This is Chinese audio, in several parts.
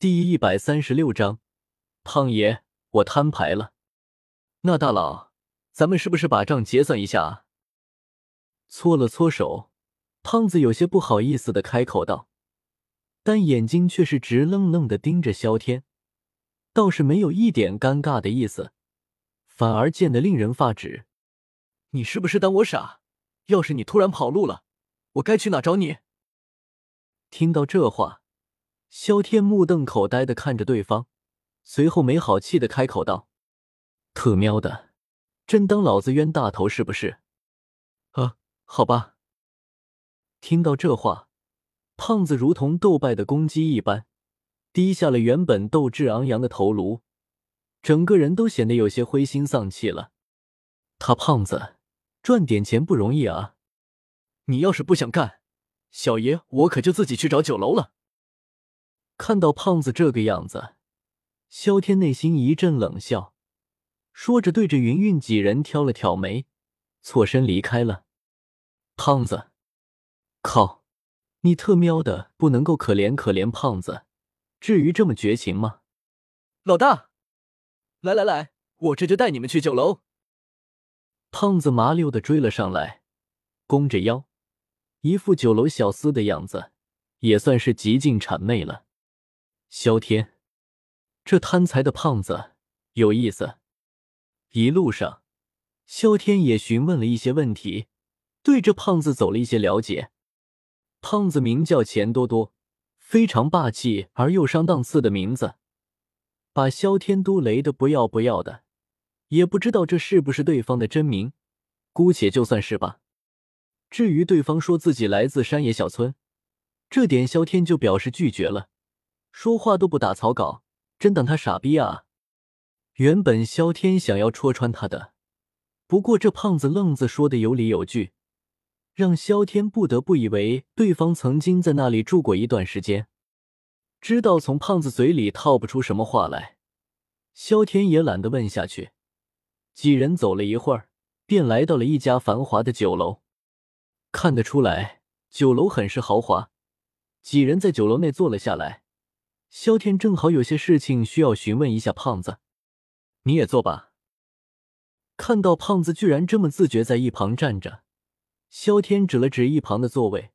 第一百三十六章，胖爷，我摊牌了。那大佬，咱们是不是把账结算一下啊？搓了搓手，胖子有些不好意思的开口道，但眼睛却是直愣愣的盯着萧天，倒是没有一点尴尬的意思，反而见得令人发指。你是不是当我傻？要是你突然跑路了，我该去哪找你？听到这话，萧天目瞪口呆的看着对方，随后没好气的开口道：“特喵的，真当老子冤大头是不是？”啊，好吧。听到这话，胖子如同斗败的公鸡一般，低下了原本斗志昂扬的头颅，整个人都显得有些灰心丧气了。他胖子赚点钱不容易啊，你要是不想干。小爷，我可就自己去找酒楼了。看到胖子这个样子，萧天内心一阵冷笑，说着对着云云几人挑了挑眉，错身离开了。胖子，靠，你特喵的不能够可怜可怜胖子，至于这么绝情吗？老大，来来来，我这就带你们去酒楼。胖子麻溜的追了上来，弓着腰。一副酒楼小厮的样子，也算是极尽谄媚了。萧天，这贪财的胖子有意思。一路上，萧天也询问了一些问题，对这胖子走了一些了解。胖子名叫钱多多，非常霸气而又上档次的名字，把萧天都雷的不要不要的。也不知道这是不是对方的真名，姑且就算是吧。至于对方说自己来自山野小村，这点萧天就表示拒绝了，说话都不打草稿，真当他傻逼啊！原本萧天想要戳穿他的，不过这胖子愣子说的有理有据，让萧天不得不以为对方曾经在那里住过一段时间。知道从胖子嘴里套不出什么话来，萧天也懒得问下去。几人走了一会儿，便来到了一家繁华的酒楼。看得出来，酒楼很是豪华。几人在酒楼内坐了下来，萧天正好有些事情需要询问一下胖子。你也坐吧。看到胖子居然这么自觉在一旁站着，萧天指了指一旁的座位，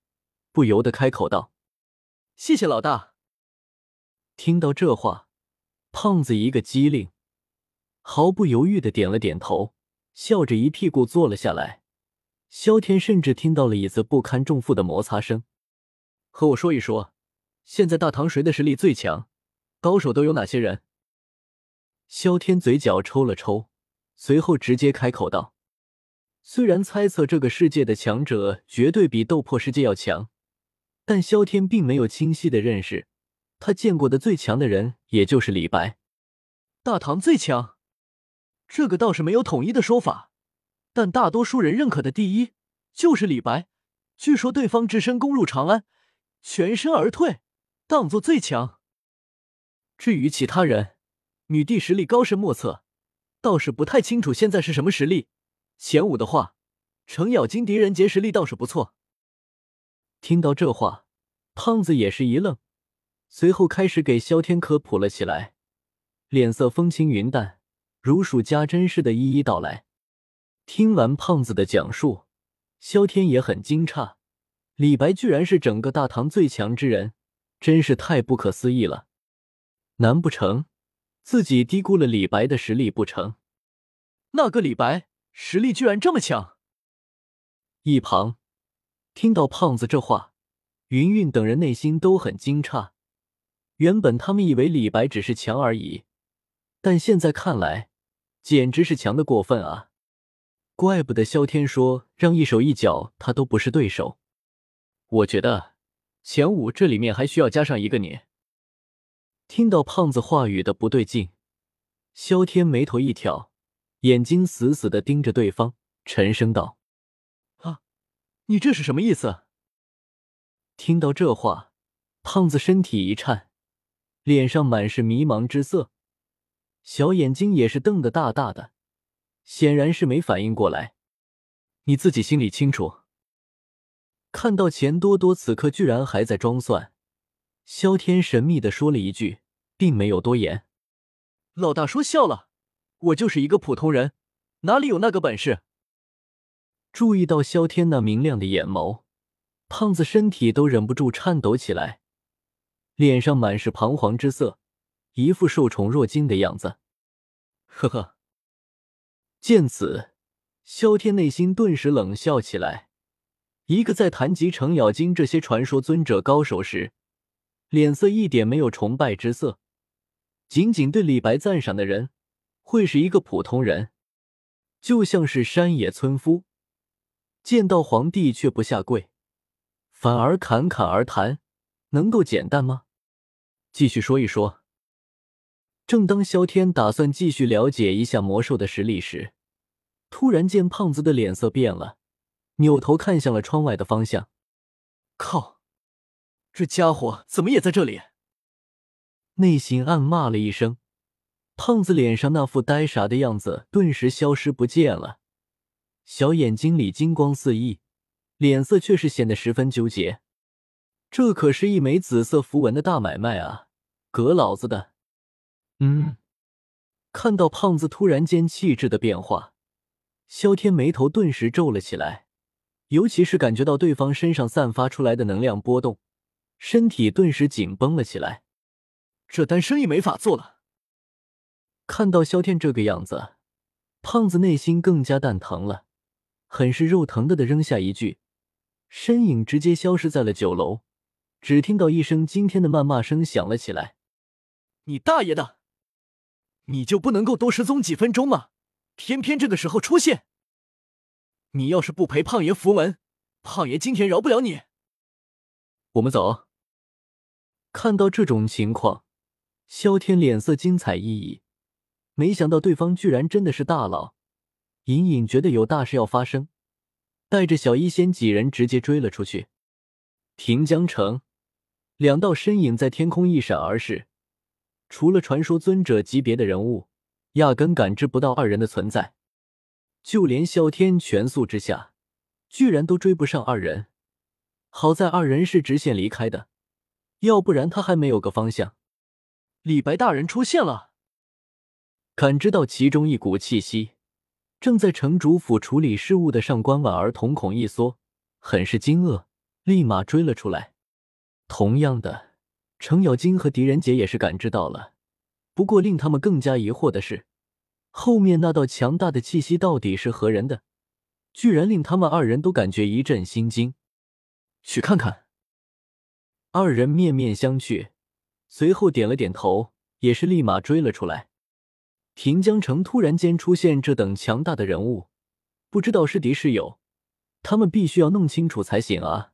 不由得开口道：“谢谢老大。”听到这话，胖子一个机灵，毫不犹豫的点了点头，笑着一屁股坐了下来。萧天甚至听到了椅子不堪重负的摩擦声。和我说一说，现在大唐谁的实力最强？高手都有哪些人？萧天嘴角抽了抽，随后直接开口道：“虽然猜测这个世界的强者绝对比斗破世界要强，但萧天并没有清晰的认识，他见过的最强的人也就是李白。大唐最强，这个倒是没有统一的说法。”但大多数人认可的第一就是李白。据说对方只身攻入长安，全身而退，当做最强。至于其他人，女帝实力高深莫测，倒是不太清楚现在是什么实力。前五的话，程咬金、狄仁杰实力倒是不错。听到这话，胖子也是一愣，随后开始给萧天科普了起来，脸色风轻云淡，如数家珍似的一一道来。听完胖子的讲述，萧天也很惊诧，李白居然是整个大唐最强之人，真是太不可思议了。难不成自己低估了李白的实力不成？那个李白实力居然这么强？一旁听到胖子这话，云云等人内心都很惊诧。原本他们以为李白只是强而已，但现在看来，简直是强的过分啊！怪不得萧天说让一手一脚他都不是对手。我觉得前五这里面还需要加上一个你。听到胖子话语的不对劲，萧天眉头一挑，眼睛死死的盯着对方，沉声道：“啊，你这是什么意思？”听到这话，胖子身体一颤，脸上满是迷茫之色，小眼睛也是瞪得大大的。显然是没反应过来，你自己心里清楚。看到钱多多此刻居然还在装蒜，萧天神秘的说了一句，并没有多言。老大说笑了，我就是一个普通人，哪里有那个本事？注意到萧天那明亮的眼眸，胖子身体都忍不住颤抖起来，脸上满是彷徨之色，一副受宠若惊的样子。呵呵。见此，萧天内心顿时冷笑起来。一个在谈及程咬金这些传说尊者高手时，脸色一点没有崇拜之色，仅仅对李白赞赏的人，会是一个普通人，就像是山野村夫，见到皇帝却不下跪，反而侃侃而谈，能够简单吗？继续说一说。正当萧天打算继续了解一下魔兽的实力时，突然见胖子的脸色变了。扭头看向了窗外的方向，靠，这家伙怎么也在这里？内心暗骂了一声，胖子脸上那副呆傻的样子顿时消失不见了，小眼睛里金光四溢，脸色却是显得十分纠结。这可是一枚紫色符文的大买卖啊！革老子的！嗯，看到胖子突然间气质的变化，萧天眉头顿时皱了起来。尤其是感觉到对方身上散发出来的能量波动，身体顿时紧绷了起来。这单生意没法做了。看到萧天这个样子，胖子内心更加蛋疼了，很是肉疼的的扔下一句，身影直接消失在了酒楼。只听到一声惊天的谩骂声响了起来：“你大爷的！你就不能够多失踪几分钟吗？偏偏这个时候出现！”你要是不陪胖爷符文，胖爷今天饶不了你。我们走。看到这种情况，萧天脸色精彩熠熠，没想到对方居然真的是大佬，隐隐觉得有大事要发生，带着小医仙几人直接追了出去。平江城，两道身影在天空一闪而逝，除了传说尊者级别的人物，压根感知不到二人的存在。就连萧天全速之下，居然都追不上二人。好在二人是直线离开的，要不然他还没有个方向。李白大人出现了，感知到其中一股气息，正在城主府处理事务的上官婉儿瞳孔一缩，很是惊愕，立马追了出来。同样的，程咬金和狄仁杰也是感知到了，不过令他们更加疑惑的是。后面那道强大的气息到底是何人的？居然令他们二人都感觉一阵心惊。去看看。二人面面相觑，随后点了点头，也是立马追了出来。平江城突然间出现这等强大的人物，不知道是敌是友，他们必须要弄清楚才行啊！